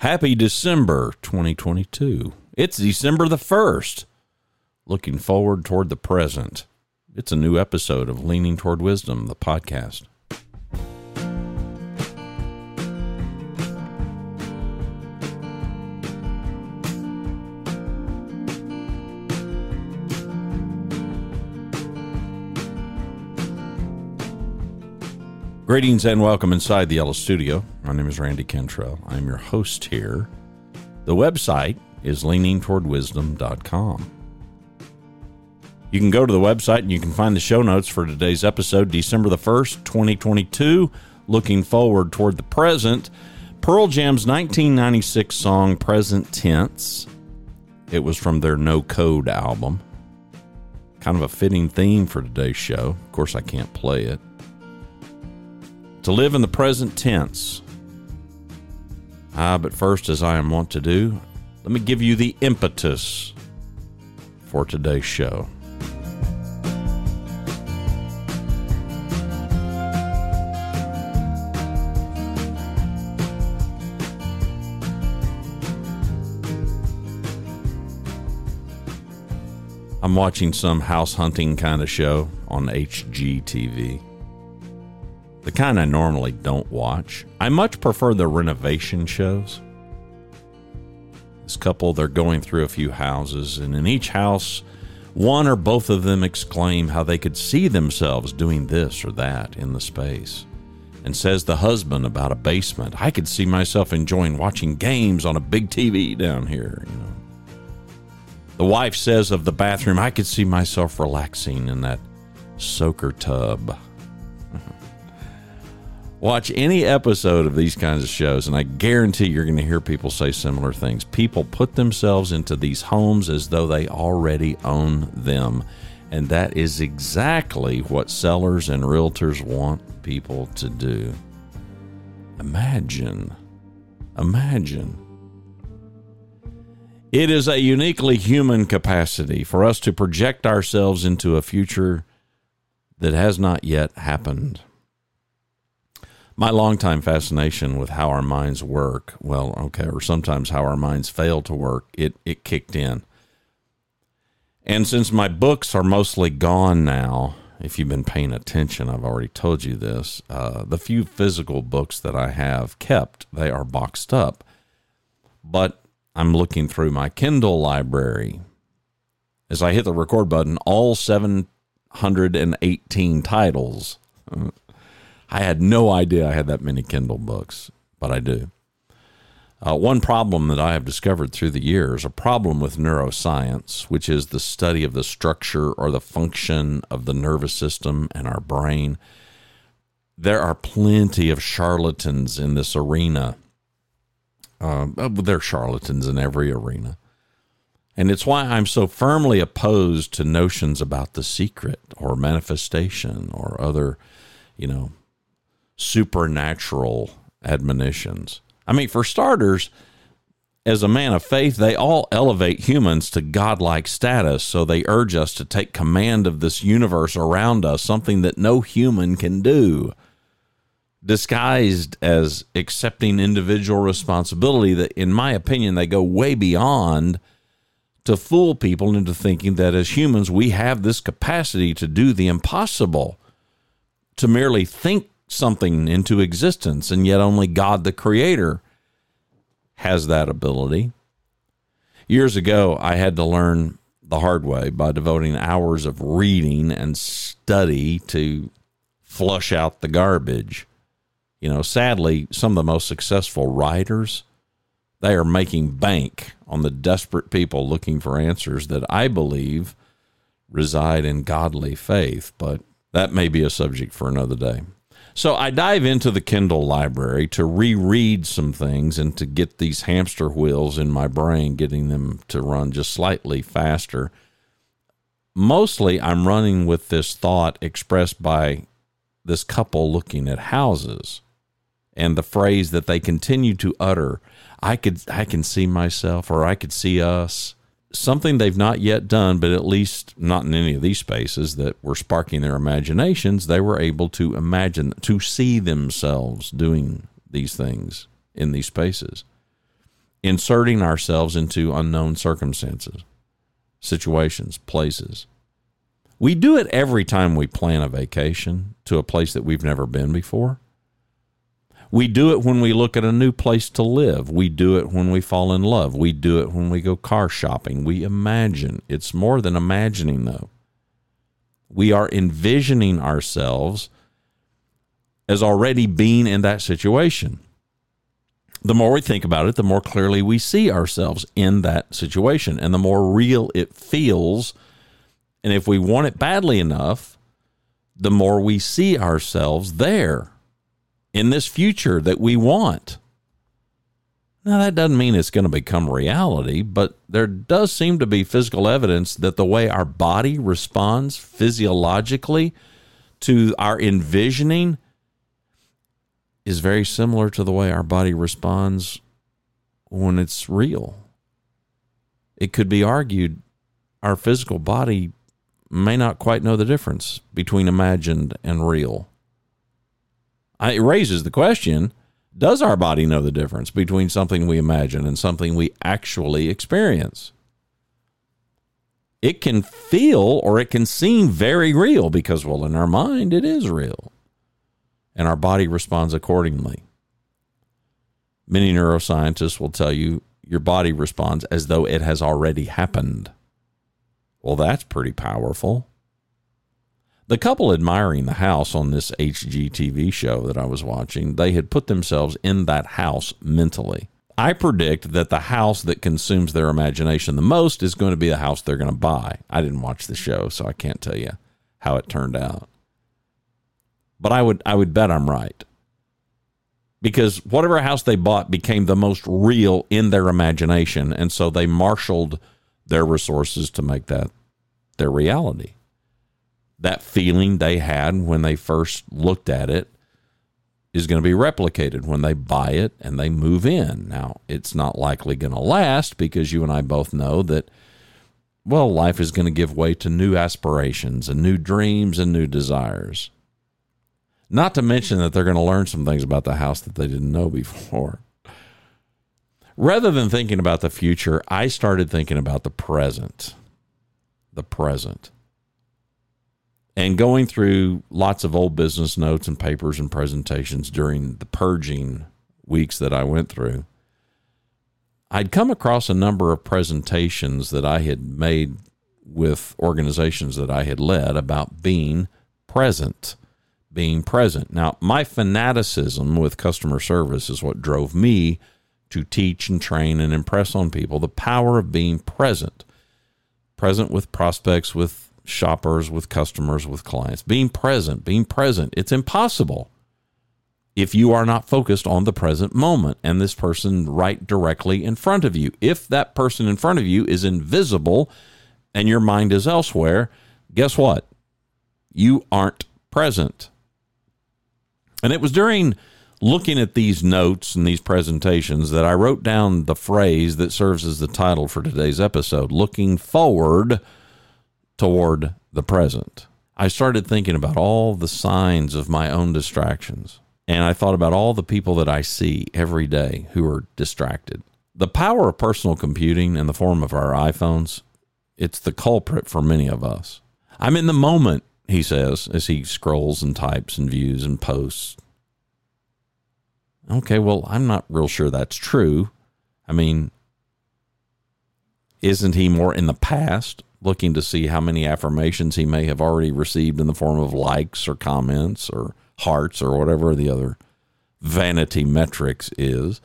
Happy December 2022. It's December the 1st. Looking forward toward the present. It's a new episode of Leaning Toward Wisdom, the podcast. Greetings and welcome inside the Yellow Studio. My name is Randy Cantrell. I'm your host here. The website is leaningtowardwisdom.com. You can go to the website and you can find the show notes for today's episode, December the 1st, 2022. Looking forward toward the present. Pearl Jam's 1996 song, Present Tense. It was from their No Code album. Kind of a fitting theme for today's show. Of course, I can't play it to live in the present tense. Ah, but first, as I am wont to do, let me give you the impetus for today's show. I'm watching some house hunting kind of show on HGTV the kind I normally don't watch. I much prefer the renovation shows. This couple, they're going through a few houses, and in each house, one or both of them exclaim how they could see themselves doing this or that in the space. And says the husband about a basement, I could see myself enjoying watching games on a big TV down here, you know. The wife says of the bathroom, I could see myself relaxing in that soaker tub. Watch any episode of these kinds of shows, and I guarantee you're going to hear people say similar things. People put themselves into these homes as though they already own them. And that is exactly what sellers and realtors want people to do. Imagine. Imagine. It is a uniquely human capacity for us to project ourselves into a future that has not yet happened my longtime fascination with how our minds work, well, okay, or sometimes how our minds fail to work, it, it kicked in. And since my books are mostly gone now, if you've been paying attention, I've already told you this. Uh, the few physical books that I have kept, they are boxed up. But I'm looking through my Kindle library. As I hit the record button, all 718 titles I had no idea I had that many Kindle books, but I do. Uh, one problem that I have discovered through the years, a problem with neuroscience, which is the study of the structure or the function of the nervous system and our brain. There are plenty of charlatans in this arena. Uh, there are charlatans in every arena. And it's why I'm so firmly opposed to notions about the secret or manifestation or other, you know, supernatural admonitions. I mean, for starters, as a man of faith, they all elevate humans to godlike status, so they urge us to take command of this universe around us, something that no human can do. Disguised as accepting individual responsibility, that, in my opinion, they go way beyond to fool people into thinking that as humans, we have this capacity to do the impossible, to merely think something into existence, and yet only God, the Creator, has that ability. Years ago, I had to learn the hard way by devoting hours of reading and study to flush out the garbage. You know, sadly, some of the most successful writers, they are making bank on the desperate people looking for answers that I believe reside in godly faith, but that may be a subject for another day. So I dive into the Kindle library to reread some things and to get these hamster wheels in my brain, getting them to run just slightly faster. Mostly, I'm running with this thought expressed by this couple looking at houses and the phrase that they continue to utter I could I can see myself or I could see us something they've not yet done, but at least not in any of these spaces that were sparking their imaginations, they were able to imagine, to see themselves doing these things in these spaces. inserting ourselves into unknown circumstances, situations, places. We do it every time we plan a vacation to a place that we've never been before. We do it when we look at a new place to live. We do it when we fall in love. We do it when we go car shopping. We imagine. It's more than imagining, though. We are envisioning ourselves as already being in that situation. The more we think about it, the more clearly we see ourselves in that situation and the more real it feels. And if we want it badly enough, the more we see ourselves there in this future that we want. Now, that doesn't mean it's going to become reality, but there does seem to be physical evidence that the way our body responds physiologically to our envisioning is very similar to the way our body responds when it's real. It could be argued our physical body may not quite know the difference between imagined and real it raises the question does our body know the difference between something we imagine and something we actually experience? It can feel or it can seem very real because, well, in our mind, it is real. And our body responds accordingly. Many neuroscientists will tell you your body responds as though it has already happened. Well, that's pretty powerful. The couple admiring the house on this HGTV show that I was watching, they had put themselves in that house mentally. I predict that the house that consumes their imagination the most is going to be the house they're going to buy. I didn't watch the show, so I can't tell you how it turned out. But I would I would bet I'm right. Because whatever house they bought became the most real in their imagination, and so they marshaled their resources to make that their reality that feeling they had when they first looked at it is going to be replicated when they buy it and they move in. Now, it's not likely going to last because you and I both know that, well, life is going to give way to new aspirations and new dreams and new desires. Not to mention that they're going to learn some things about the house that they didn't know before. Rather than thinking about the future, I started thinking about the present. The present and going through lots of old business notes and papers and presentations during the purging weeks that I went through, I'd come across a number of presentations that I had made with organizations that I had led about being present. Being present. Now, my fanaticism with customer service is what drove me to teach and train and impress on people the power of being present. Present with prospects, with shoppers, with customers, with clients. Being present, being present. It's impossible if you are not focused on the present moment and this person right directly in front of you. If that person in front of you is invisible and your mind is elsewhere, guess what? You aren't present. And it was during looking at these notes and these presentations that I wrote down the phrase that serves as the title for today's episode looking forward toward the present. I started thinking about all the signs of my own distractions. And I thought about all the people that I see every day who are distracted. The power of personal computing in the form of our iPhones, it's the culprit for many of us. I'm in the moment, he says, as he scrolls and types and views and posts. Okay, well, I'm not real sure that's true. I mean, isn't he more in the past looking to see how many affirmations he may have already received in the form of likes or comments or hearts or whatever the other vanity metrics is.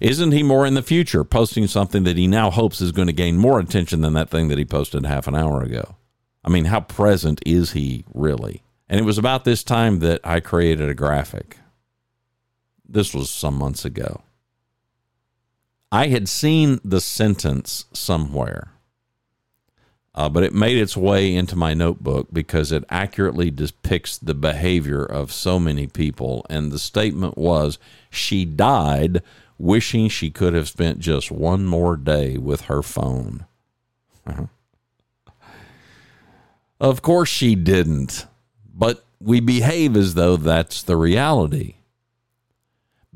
Isn't he more in the future posting something that he now hopes is going to gain more attention than that thing that he posted half an hour ago? I mean, how present is he really? And it was about this time that I created a graphic. This was some months ago. I had seen the sentence somewhere uh, but it made its way into my notebook because it accurately depicts the behavior of so many people. And the statement was, She died wishing she could have spent just one more day with her phone. Uh-huh. Of course, she didn't, but we behave as though that's the reality.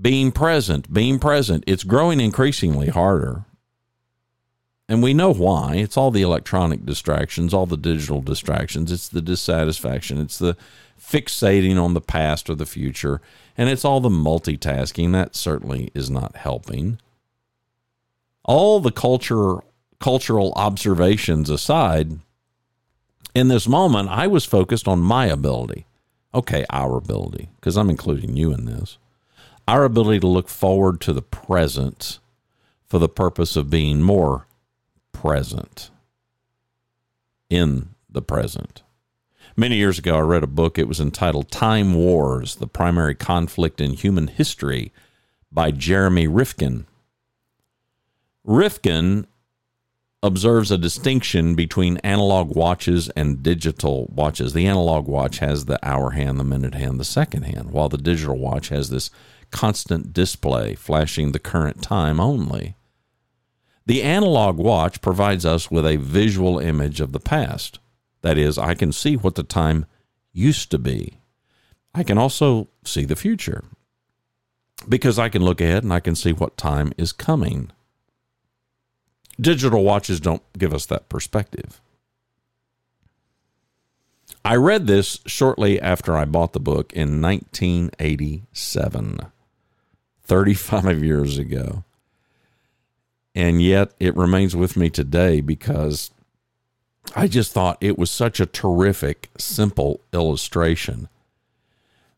being present, being present. It's growing increasingly harder. And we know why. It's all the electronic distractions, all the digital distractions. It's the dissatisfaction. It's the fixating on the past or the future. And it's all the multitasking. That certainly is not helping. All the culture, cultural observations aside, in this moment, I was focused on my ability. Okay, our ability, because I'm including you in this. Our ability to look forward to the present for the purpose of being more present in the present. Many years ago, I read a book. It was entitled Time Wars The Primary Conflict in Human History by Jeremy Rifkin. Rifkin observes a distinction between analog watches and digital watches. The analog watch has the hour hand, the minute hand, the second hand, while the digital watch has this constant display flashing the current time only. The analog watch provides us with a visual image of the past. That is, I can see what the time used to be. I can also see the future because I can look ahead and I can see what time is coming. Digital watches don't give us that perspective. I read this shortly after I bought the book in 1987, 35 years ago. And yet it remains with me today because I just thought it was such a terrific, simple illustration.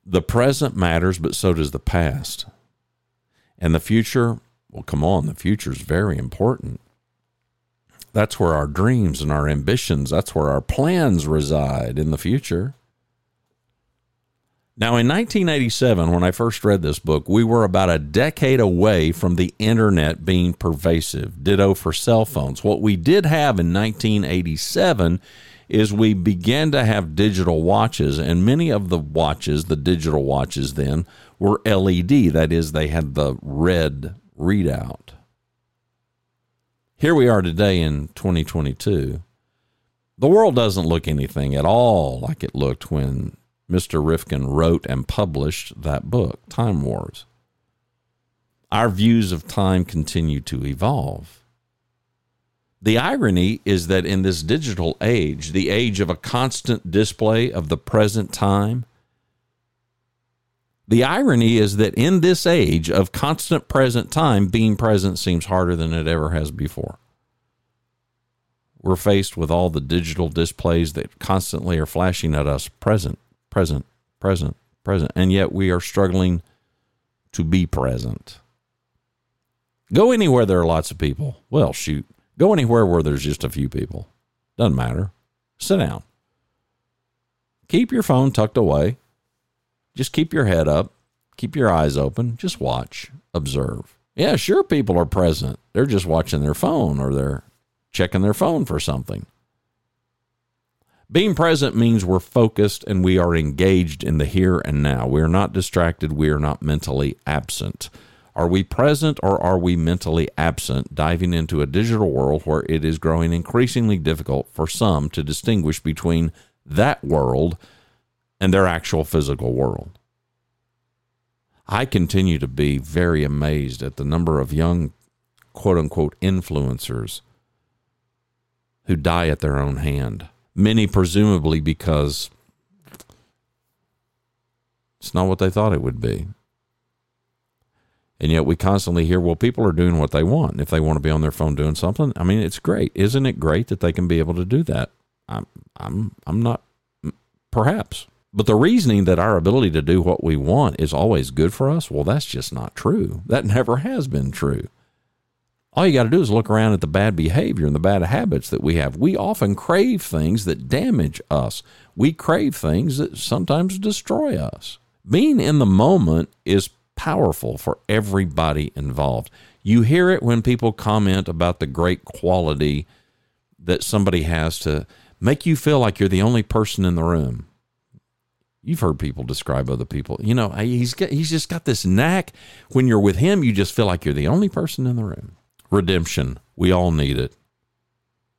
The present matters, but so does the past. And the future, well, come on, the future is very important. That's where our dreams and our ambitions, that's where our plans reside in the future. Now, in 1987, when I first read this book, we were about a decade away from the internet being pervasive. Ditto for cell phones. What we did have in 1987 is we began to have digital watches, and many of the watches, the digital watches then, were LED. That is, they had the red readout. Here we are today in 2022. The world doesn't look anything at all like it looked when Mr. Rifkin wrote and published that book, Time Wars. Our views of time continue to evolve. The irony is that in this digital age, the age of a constant display of the present time, the irony is that in this age of constant present time, being present seems harder than it ever has before. We're faced with all the digital displays that constantly are flashing at us present, present, present, present, and yet we are struggling to be present. Go anywhere there are lots of people. Well, shoot. Go anywhere where there's just a few people. Doesn't matter. Sit down. Keep your phone tucked away. Just keep your head up. Keep your eyes open. Just watch, observe. Yeah, sure, people are present. They're just watching their phone or they're checking their phone for something. Being present means we're focused and we are engaged in the here and now. We are not distracted. We are not mentally absent. Are we present or are we mentally absent, diving into a digital world where it is growing increasingly difficult for some to distinguish between that world and their actual physical world? I continue to be very amazed at the number of young quote unquote influencers who die at their own hand many presumably because it's not what they thought it would be. And yet we constantly hear, well, people are doing what they want. If they want to be on their phone doing something, I mean, it's great. Isn't it great that they can be able to do that? I'm, I'm, I'm not, perhaps. But the reasoning that our ability to do what we want is always good for us, well, that's just not true. That never has been true. All you got to do is look around at the bad behavior and the bad habits that we have. We often crave things that damage us. We crave things that sometimes destroy us. Being in the moment is powerful for everybody involved. You hear it when people comment about the great quality that somebody has to make you feel like you're the only person in the room. You've heard people describe other people. You know, he's got, he's just got this knack. When you're with him, you just feel like you're the only person in the room redemption. We all need it.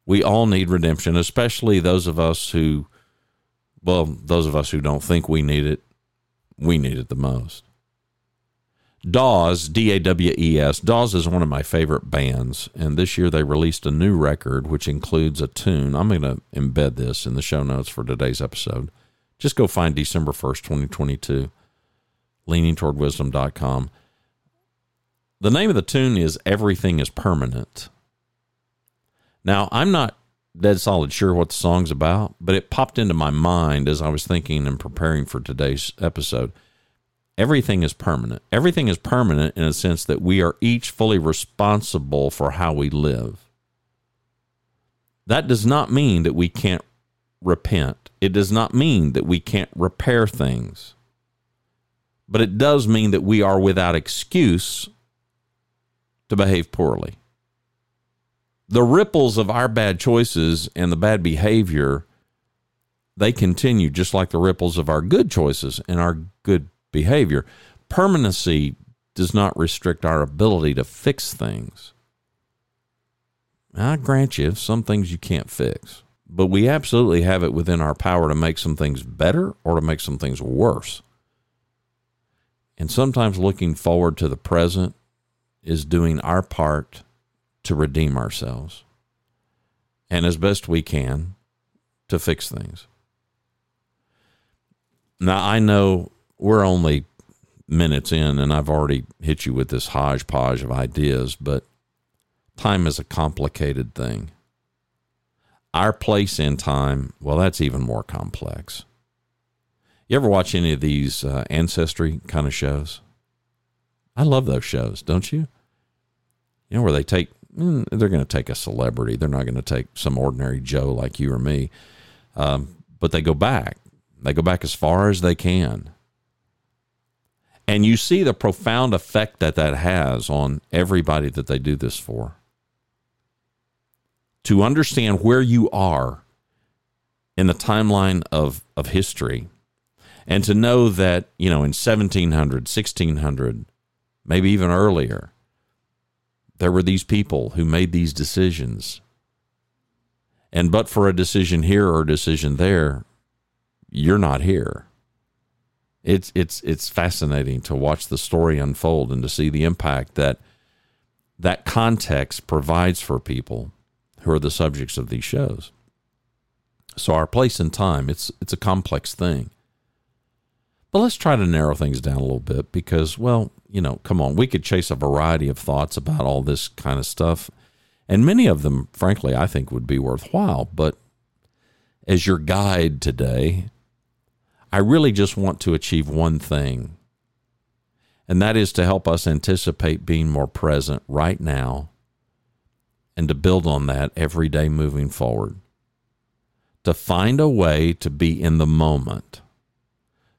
We all need redemption, especially those of us who, well, those of us who don't think we need it, we need it the most. Dawes, D A W E S. Dawes is one of my favorite bands, and this year they released a new record which includes a tune. I'm going to embed this in the show notes for today's episode. Just go find December 1st, 2022, leaningtowardwisdom.com. The name of the tune is Everything is Permanent. Now, I'm not dead solid sure what the song's about, but it popped into my mind as I was thinking and preparing for today's episode everything is permanent. Everything is permanent in a sense that we are each fully responsible for how we live. That does not mean that we can't repent. It does not mean that we can't repair things. But it does mean that we are without excuse to behave poorly. The ripples of our bad choices and the bad behavior they continue just like the ripples of our good choices and our good behavior. Permanency does not restrict our ability to fix things. I grant you some things you can't fix, but we absolutely have it within our power to make some things better or to make some things worse. And sometimes looking forward to the present is doing our part to redeem ourselves and as best we can to fix things. Now, I know we're only minutes in, and I've already hit you with this hodgepodge of ideas, but time is a complicated thing. Our place in time, well, that's even more complex. You ever watch any of these uh, ancestry kind of shows? I love those shows, don't you? You know, where they take, mm, they're going to take a celebrity. They're not going to take some ordinary Joe like you or me. Um, but they go back. They go back as far as they can and you see the profound effect that that has on everybody that they do this for. To understand where you are in the timeline of, of history, and to know that, you know, in 1700, 1600, maybe even earlier, there were these people who made these decisions. And but for a decision here or a decision there, you're not here it's it's it's fascinating to watch the story unfold and to see the impact that that context provides for people who are the subjects of these shows. So our place in time, it's it's a complex thing. But let's try to narrow things down a little bit because, well, you know, come on, we could chase a variety of thoughts about all this kind of stuff. And many of them, frankly, I think would be worthwhile. But as your guide today, I really just want to achieve one thing, and that is to help us anticipate being more present right now and to build on that every day moving forward. To find a way to be in the moment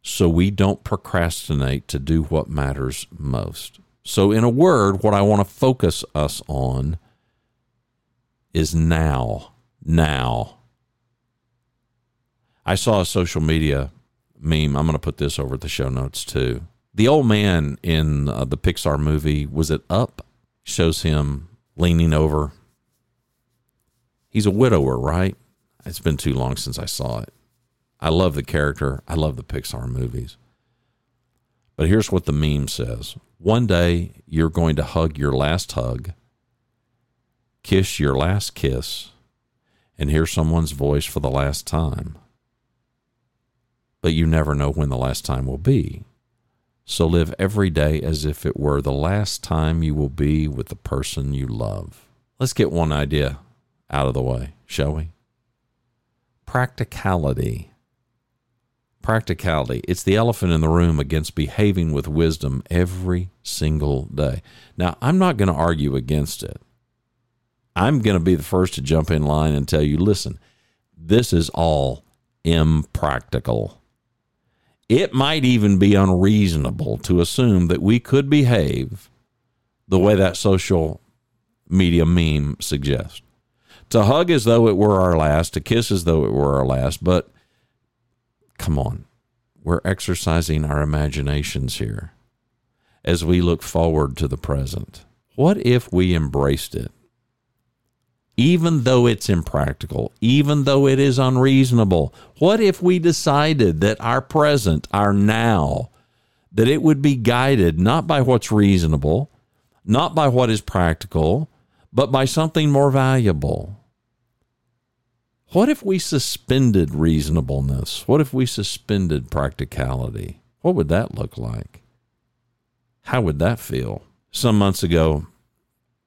so we don't procrastinate to do what matters most. So, in a word, what I want to focus us on is now. Now. I saw a social media meme. I'm going to put this over at the show notes too. The old man in uh, the Pixar movie, was it Up? Shows him leaning over. He's a widower, right? It's been too long since I saw it. I love the character. I love the Pixar movies. But here's what the meme says One day you're going to hug your last hug, kiss your last kiss, and hear someone's voice for the last time but you never know when the last time will be. So live every day as if it were the last time you will be with the person you love. Let's get one idea out of the way, shall we? Practicality. Practicality. It's the elephant in the room against behaving with wisdom every single day. Now, I'm not going to argue against it. I'm going to be the first to jump in line and tell you listen, this is all impractical. It might even be unreasonable to assume that we could behave the way that social media meme suggests. To hug as though it were our last, to kiss as though it were our last, but come on, we're exercising our imaginations here as we look forward to the present. What if we embraced it? even though it's impractical, even though it is unreasonable? What if we decided that our present, our now, that it would be guided not by what's reasonable, not by what is practical, but by something more valuable. What if we suspended reasonableness? What if we suspended practicality? What would that look like? How would that feel? Some months ago,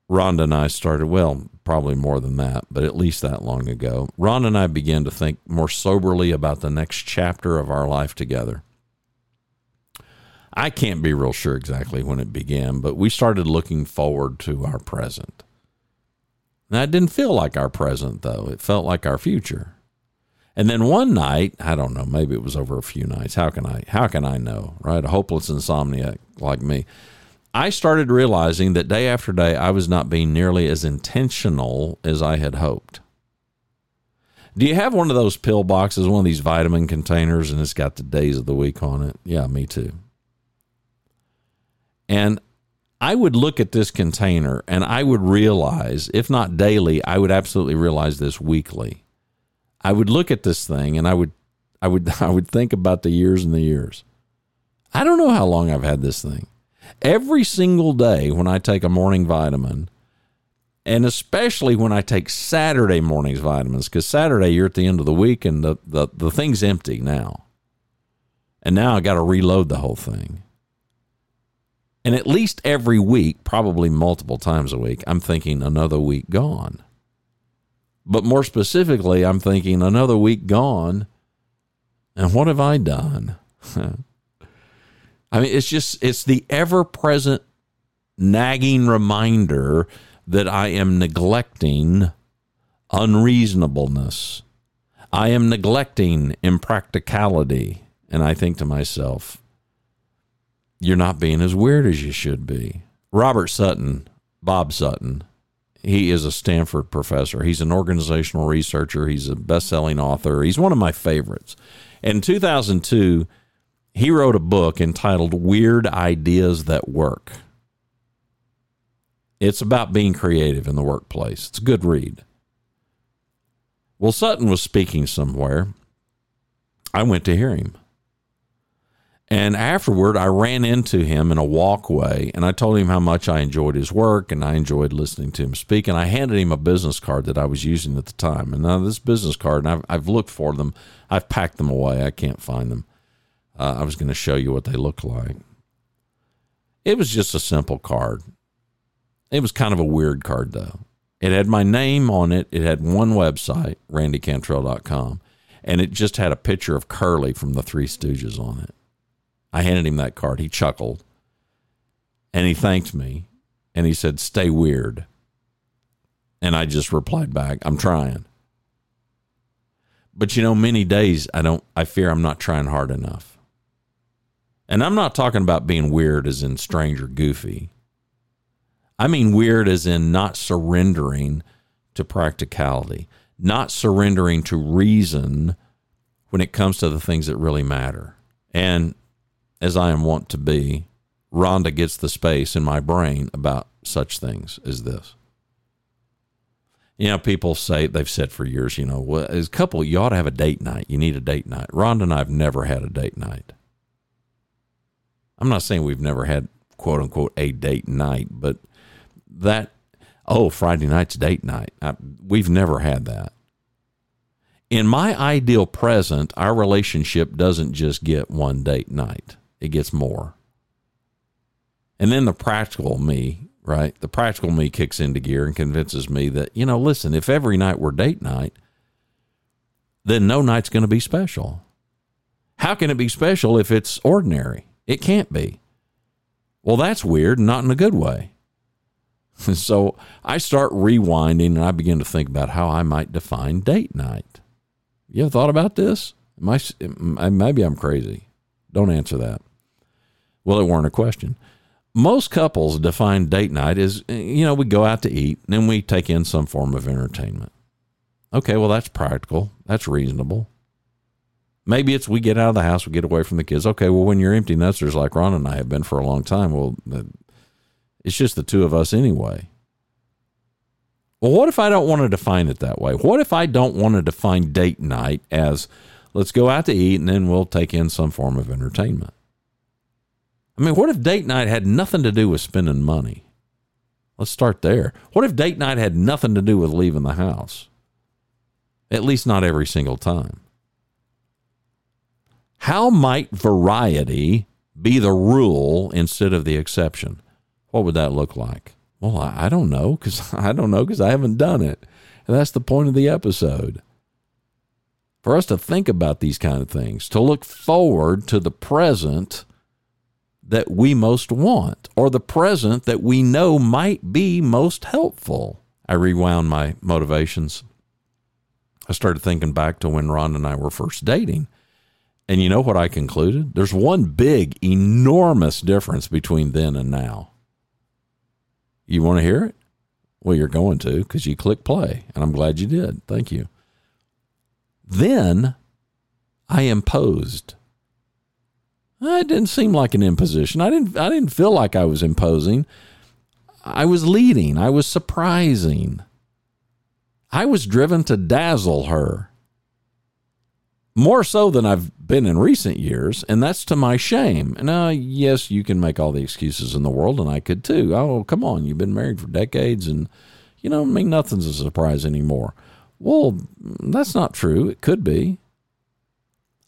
Rhonda and I started, well, probably more than that, but at least that long ago. Rhonda and I began to think more soberly about the next chapter of our life together. I can't be real sure exactly when it began, but we started looking forward to our present. It didn't feel like our present, though. It felt like our future. And then one night, I don't know, maybe it was over a few nights. How can I how can I know, right? A hopeless insomniac like me. I started realizing that day after day I was not being nearly as intentional as I had hoped. Do you have one of those pill boxes, one of these vitamin containers, and it's got the days of the week on it? Yeah, me too. And I would look at this container and I would realize, if not daily, I would absolutely realize this weekly. I would look at this thing and I would I would I would think about the years and the years. I don't know how long I've had this thing. Every single day when I take a morning vitamin, and especially when I take Saturday mornings vitamins, because Saturday you're at the end of the week and the, the, the thing's empty now. And now I got to reload the whole thing. And at least every week, probably multiple times a week, I'm thinking another week gone. But more specifically, I'm thinking another week gone. And what have I done? I mean, it's just, it's the ever present nagging reminder that I am neglecting unreasonableness. I am neglecting impracticality. And I think to myself, you're not being as weird as you should be. Robert Sutton, Bob Sutton, he is a Stanford professor. He's an organizational researcher. He's a best selling author. He's one of my favorites. In 2002, he wrote a book entitled Weird Ideas That Work. It's about being creative in the workplace. It's a good read. Well, Sutton was speaking somewhere. I went to hear him. And afterward, I ran into him in a walkway and I told him how much I enjoyed his work and I enjoyed listening to him speak. And I handed him a business card that I was using at the time. And now, this business card, and I've, I've looked for them, I've packed them away. I can't find them. Uh, I was going to show you what they look like. It was just a simple card. It was kind of a weird card, though. It had my name on it, it had one website, randycantrell.com, and it just had a picture of Curly from the Three Stooges on it. I handed him that card. He chuckled and he thanked me and he said, Stay weird. And I just replied back, I'm trying. But you know, many days I don't, I fear I'm not trying hard enough. And I'm not talking about being weird as in strange or goofy. I mean weird as in not surrendering to practicality, not surrendering to reason when it comes to the things that really matter. And as I am wont to be, Rhonda gets the space in my brain about such things as this. You know, people say they've said for years, you know, well, as a couple, you ought to have a date night. You need a date night. Rhonda and I have never had a date night. I'm not saying we've never had quote unquote a date night, but that oh Friday night's date night. I, we've never had that in my ideal present, our relationship doesn't just get one date night it gets more. And then the practical me, right? The practical me kicks into gear and convinces me that, you know, listen, if every night were date night, then no night's going to be special. How can it be special if it's ordinary? It can't be. Well, that's weird, not in a good way. so I start rewinding and I begin to think about how I might define date night. You ever thought about this? Am I, maybe I'm crazy. Don't answer that. Well, it weren't a question. Most couples define date night as, you know, we go out to eat and then we take in some form of entertainment. Okay, well, that's practical. That's reasonable. Maybe it's we get out of the house, we get away from the kids. Okay, well, when you're empty nesters like Ron and I have been for a long time, well, it's just the two of us anyway. Well, what if I don't want to define it that way? What if I don't want to define date night as let's go out to eat and then we'll take in some form of entertainment? I mean, what if date night had nothing to do with spending money? Let's start there. What if date night had nothing to do with leaving the house? At least not every single time. How might variety be the rule instead of the exception? What would that look like? Well, I don't know because I don't know because I haven't done it. And that's the point of the episode. For us to think about these kind of things, to look forward to the present that we most want or the present that we know might be most helpful. I rewound my motivations. I started thinking back to when Ron and I were first dating. And you know what I concluded? There's one big, enormous difference between then and now. You want to hear it? Well, you're going to because you click play, and I'm glad you did. Thank you. Then I imposed. It didn't seem like an imposition. I didn't. I didn't feel like I was imposing. I was leading. I was surprising. I was driven to dazzle her more so than I've been in recent years, and that's to my shame. And uh, yes, you can make all the excuses in the world, and I could too. Oh, come on, you've been married for decades, and you know, I mean, nothing's a surprise anymore. Well, that's not true. It could be.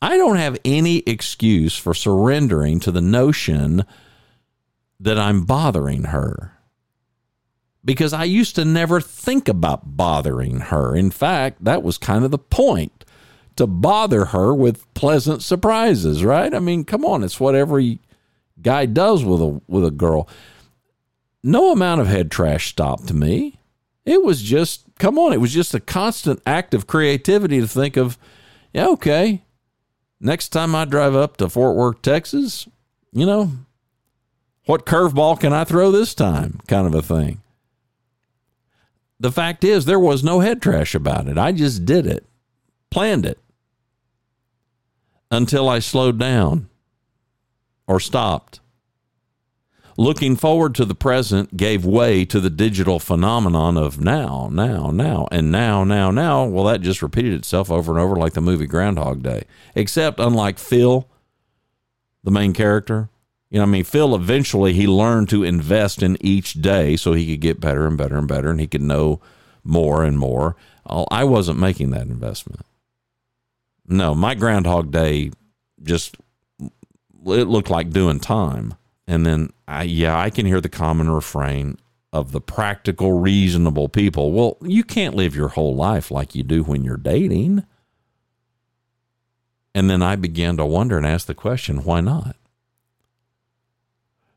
I don't have any excuse for surrendering to the notion that I'm bothering her because I used to never think about bothering her. In fact, that was kind of the point to bother her with pleasant surprises, right? I mean, come on, it's what every guy does with a with a girl. No amount of head trash stopped me. It was just come on, it was just a constant act of creativity to think of, yeah, okay. Next time I drive up to Fort Worth, Texas, you know, what curveball can I throw this time? Kind of a thing. The fact is, there was no head trash about it. I just did it, planned it until I slowed down or stopped. Looking forward to the present gave way to the digital phenomenon of now, now, now, and now, now, now. Well, that just repeated itself over and over like the movie Groundhog Day. Except, unlike Phil, the main character, you know, I mean, Phil eventually he learned to invest in each day so he could get better and better and better and he could know more and more. Oh, I wasn't making that investment. No, my Groundhog Day just it looked like doing time. And then, I, yeah, I can hear the common refrain of the practical, reasonable people. Well, you can't live your whole life like you do when you're dating. And then I began to wonder and ask the question, why not?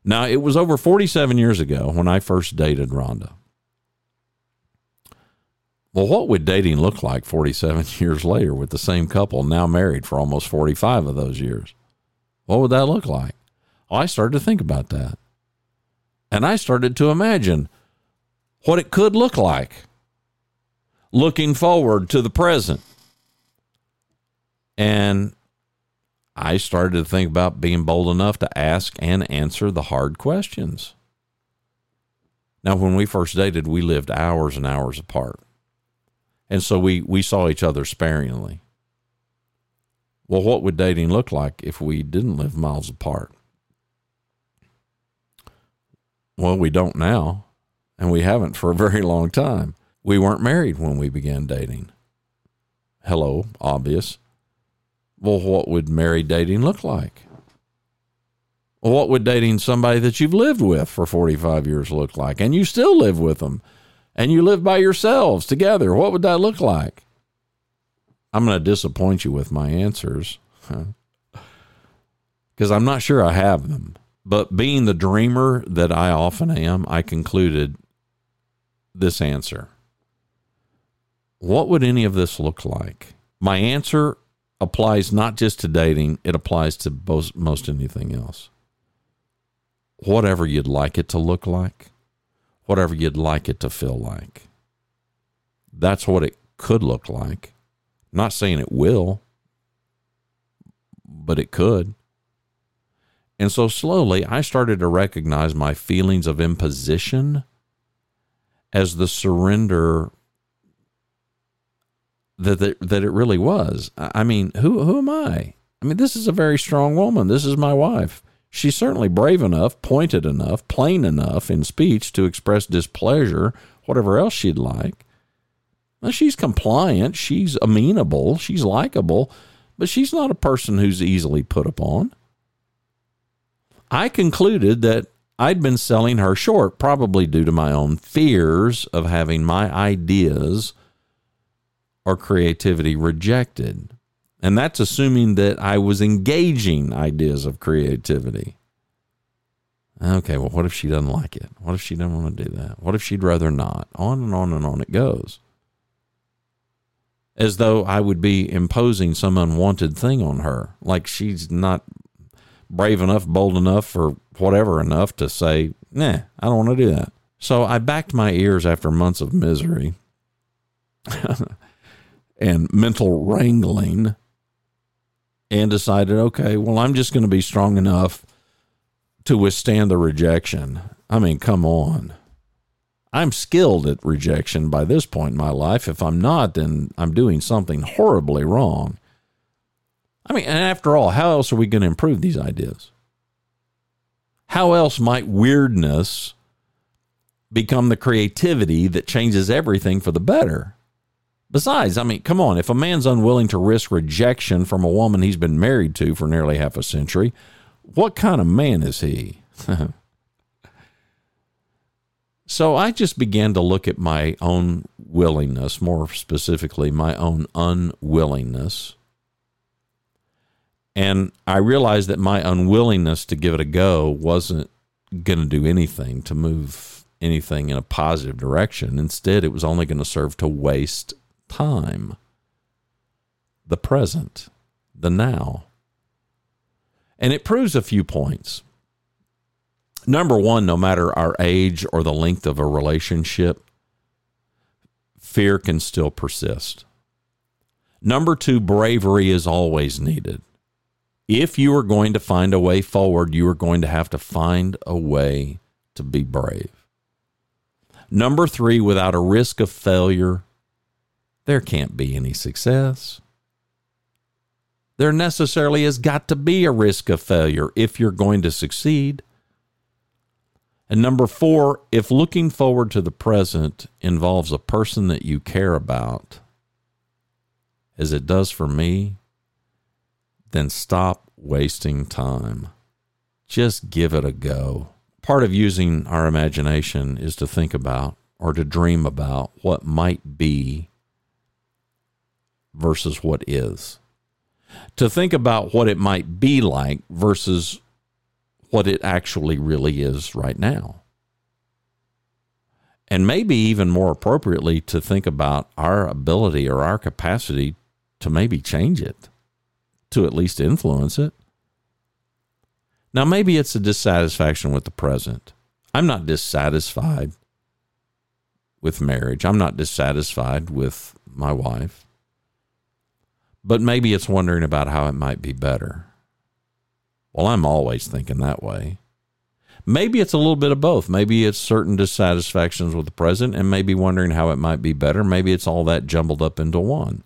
Now, it was over 47 years ago when I first dated Rhonda. Well, what would dating look like 47 years later with the same couple now married for almost 45 of those years? What would that look like? I started to think about that. And I started to imagine what it could look like looking forward to the present. And I started to think about being bold enough to ask and answer the hard questions. Now, when we first dated, we lived hours and hours apart and so we we saw each other sparingly. Well, what would dating look like if we didn't live miles apart? Well, we don't now, and we haven't for a very long time. We weren't married when we began dating. Hello, obvious. Well, what would married dating look like? Well, what would dating somebody that you've lived with for 45 years look like? And you still live with them and you live by yourselves together, what would that look like? I'm going to disappoint you with my answers because I'm not sure I have them. But being the dreamer that I often am, I concluded this answer. What would any of this look like? My answer applies not just to dating, it applies to most, anything else. Whatever you'd like it to look like whatever you'd like it to feel like. That's what it could look like. I'm not saying it will, but it could. And so slowly I started to recognize my feelings of imposition as the surrender that that, that it really was. I mean, who who am I? I mean, this is a very strong woman. This is my wife. She's certainly brave enough, pointed enough, plain enough in speech to express displeasure, whatever else she'd like. Now, she's compliant, she's amenable, she's likable, but she's not a person who's easily put upon. I concluded that I'd been selling her short, probably due to my own fears of having my ideas or creativity rejected. And that's assuming that I was engaging ideas of creativity. Okay, well, what if she doesn't like it? What if she doesn't want to do that? What if she'd rather not? On and on and on it goes. As though I would be imposing some unwanted thing on her, like she's not brave enough, bold enough, or whatever enough to say, nah, I don't want to do that. So I backed my ears after months of misery and mental wrangling and decided, okay, well, I'm just going to be strong enough to withstand the rejection. I mean, come on. I'm skilled at rejection by this point in my life. If I'm not, then I'm doing something horribly wrong. I mean, and after all, how else are we going to improve these ideas? How else might weirdness become the creativity that changes everything for the better? Besides, I mean, come on, if a man's unwilling to risk rejection from a woman he's been married to for nearly half a century, what kind of man is he? so I just began to look at my own willingness, more specifically, my own unwillingness. And I realized that my unwillingness to give it a go wasn't going to do anything to move anything in a positive direction. Instead, it was only going to serve to waste time, the present, the now. And it proves a few points. Number one, no matter our age or the length of a relationship, fear can still persist. Number two, bravery is always needed. If you are going to find a way forward, you are going to have to find a way to be brave. Number three, without a risk of failure, there can't be any success. There necessarily has got to be a risk of failure if you're going to succeed. And number four, if looking forward to the present involves a person that you care about, as it does for me, then stop wasting time. Just give it a go. Part of using our imagination is to think about or to dream about what might be versus what is. To think about what it might be like versus what it actually really is right now. And maybe even more appropriately, to think about our ability or our capacity to maybe change it, to at least influence it. Now, maybe it's a dissatisfaction with the present. I'm not dissatisfied with marriage. I'm not dissatisfied with my wife but maybe it's wondering about how it might be better. Well, I'm always thinking that way. Maybe it's a little bit of both. Maybe it's certain dissatisfactions with the present and maybe wondering how it might be better. Maybe it's all that jumbled up into one.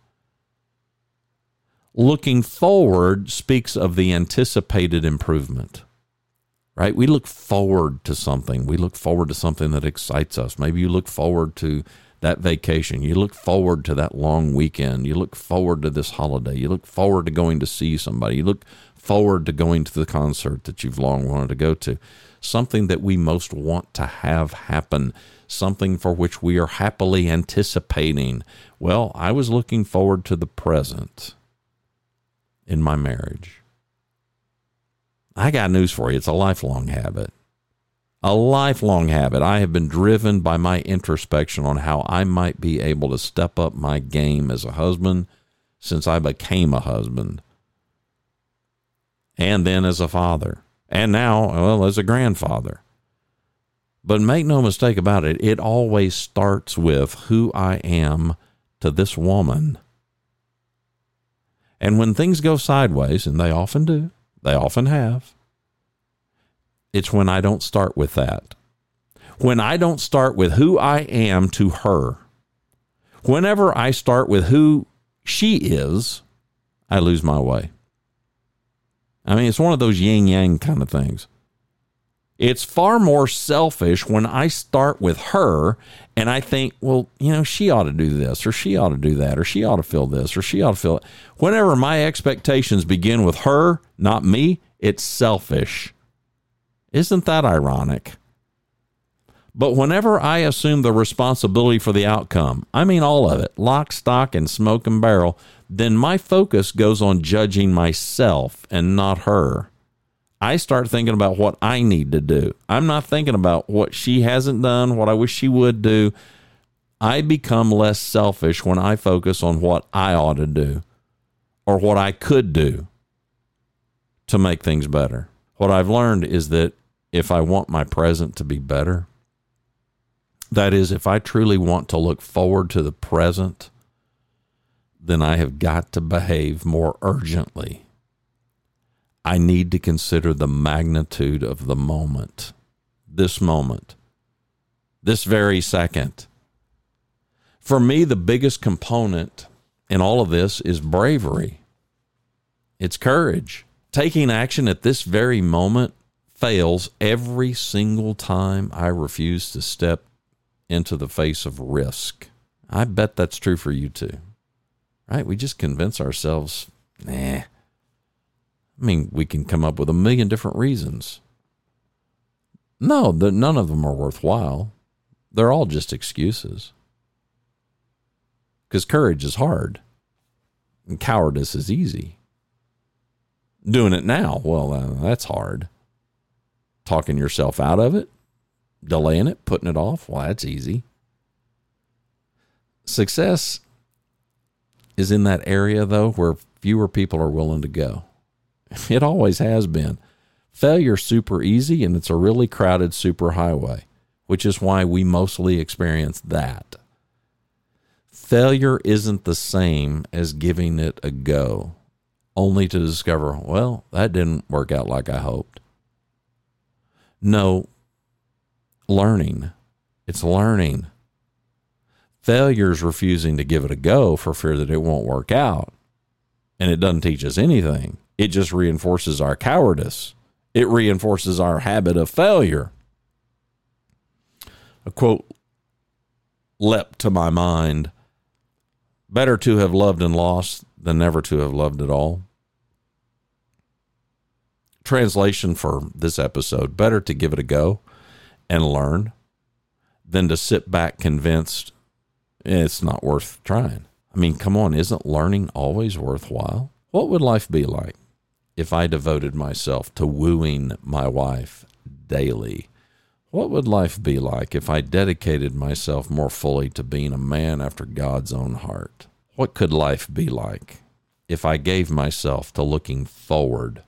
Looking forward speaks of the anticipated improvement, right? We look forward to something. We look forward to something that excites us. Maybe you look forward to that vacation. You look forward to that long weekend. You look forward to this holiday. You look forward to going to see somebody. You look forward to going to the concert that you've long wanted to go to. Something that we most want to have happen, something for which we are happily anticipating. Well, I was looking forward to the present in my marriage. I got news for you. It's a lifelong habit a lifelong habit. I have been driven by my introspection on how I might be able to step up my game as a husband since I became a husband, and then as a father, and now, well, as a grandfather. But make no mistake about it, it always starts with who I am to this woman. And when things go sideways, and they often do, they often have, it's when I don't start with that. When I don't start with who I am to her. Whenever I start with who she is, I lose my way. I mean, it's one of those yin yang kind of things. It's far more selfish when I start with her and I think, well, you know, she ought to do this or she ought to do that or she ought to feel this or she ought to feel it. Whenever my expectations begin with her, not me, it's selfish. Isn't that ironic? But whenever I assume the responsibility for the outcome, I mean all of it, lock, stock, and smoke and barrel, then my focus goes on judging myself and not her. I start thinking about what I need to do. I'm not thinking about what she hasn't done, what I wish she would do. I become less selfish when I focus on what I ought to do or what I could do to make things better. What I've learned is that if I want my present to be better, that is, if I truly want to look forward to the present, then I have got to behave more urgently I need to consider the magnitude of the moment, this moment, this very second. For me, the biggest component in all of this is bravery, it's courage. Taking action at this very moment fails every single time I refuse to step into the face of risk. I bet that's true for you too. Right? We just convince ourselves, nah, I mean, we can come up with a million different reasons. No, the, none of them are worthwhile. They're all just excuses. Because courage is hard, and cowardice is easy. Doing it now, well, uh, that's hard. Talking yourself out of it, delaying it, putting it off, well, that's easy. Success is in that area, though, where fewer people are willing to go. It always has been. Failure's super easy and it's a really crowded super highway, which is why we mostly experience that. Failure isn't the same as giving it a go, only to discover, well, that didn't work out like I hoped. No, learning. It's learning. Failure's refusing to give it a go for fear that it won't work out. And it doesn't teach us anything. It just reinforces our cowardice. It reinforces our habit of failure. A quote leapt to my mind Better to have loved and lost than never to have loved at all. Translation for this episode Better to give it a go and learn than to sit back convinced it's not worth trying. I mean, come on, isn't learning always worthwhile? What would life be like if I devoted myself to wooing my wife daily? What would life be like if I dedicated myself more fully to being a man after God's own heart? What could life be like if I gave myself to looking forward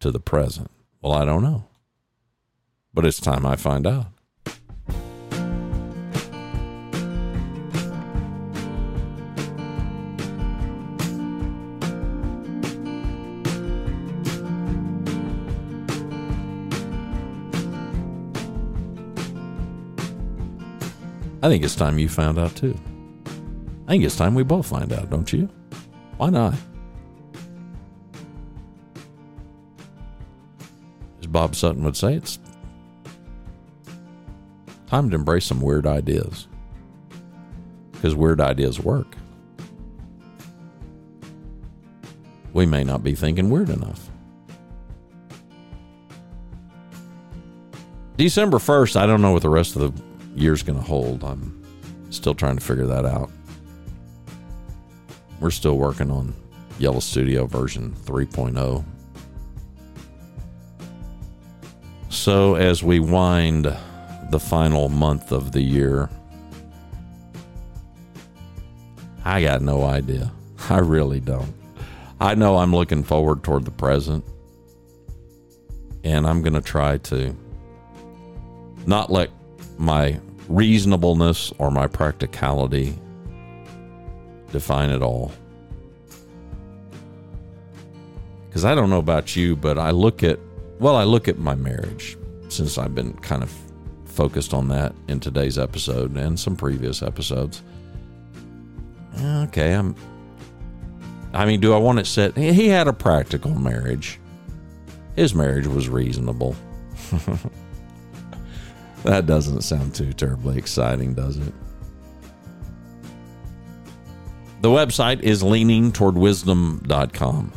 to the present? Well, I don't know. But it's time I find out. I think it's time you found out too. I think it's time we both find out, don't you? Why not? As Bob Sutton would say, it's time to embrace some weird ideas. Because weird ideas work. We may not be thinking weird enough. December 1st, I don't know what the rest of the year's going to hold. I'm still trying to figure that out. We're still working on Yellow Studio version 3.0. So, as we wind the final month of the year, I got no idea. I really don't. I know I'm looking forward toward the present, and I'm going to try to not let my reasonableness or my practicality define it all. Because I don't know about you, but I look at, well, I look at my marriage since I've been kind of focused on that in today's episode and some previous episodes. Okay, I'm I mean, do I want it set? He had a practical marriage. His marriage was reasonable. that doesn't sound too terribly exciting, does it? The website is leaningtowardwisdom.com.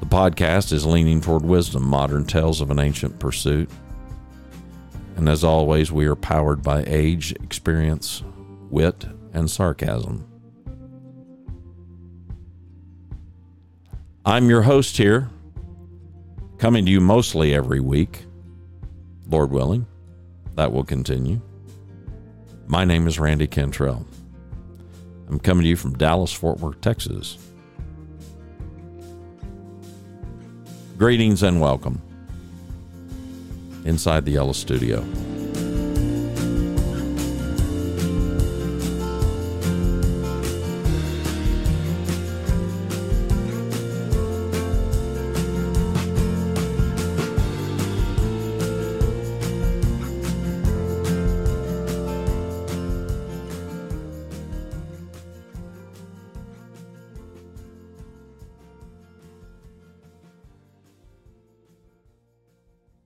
The podcast is Leaning Toward Wisdom Modern Tales of an Ancient Pursuit. And as always, we are powered by age, experience, wit, and sarcasm. I'm your host here, coming to you mostly every week. Lord willing, that will continue. My name is Randy Cantrell. I'm coming to you from Dallas, Fort Worth, Texas. Greetings and welcome inside the Yellow Studio.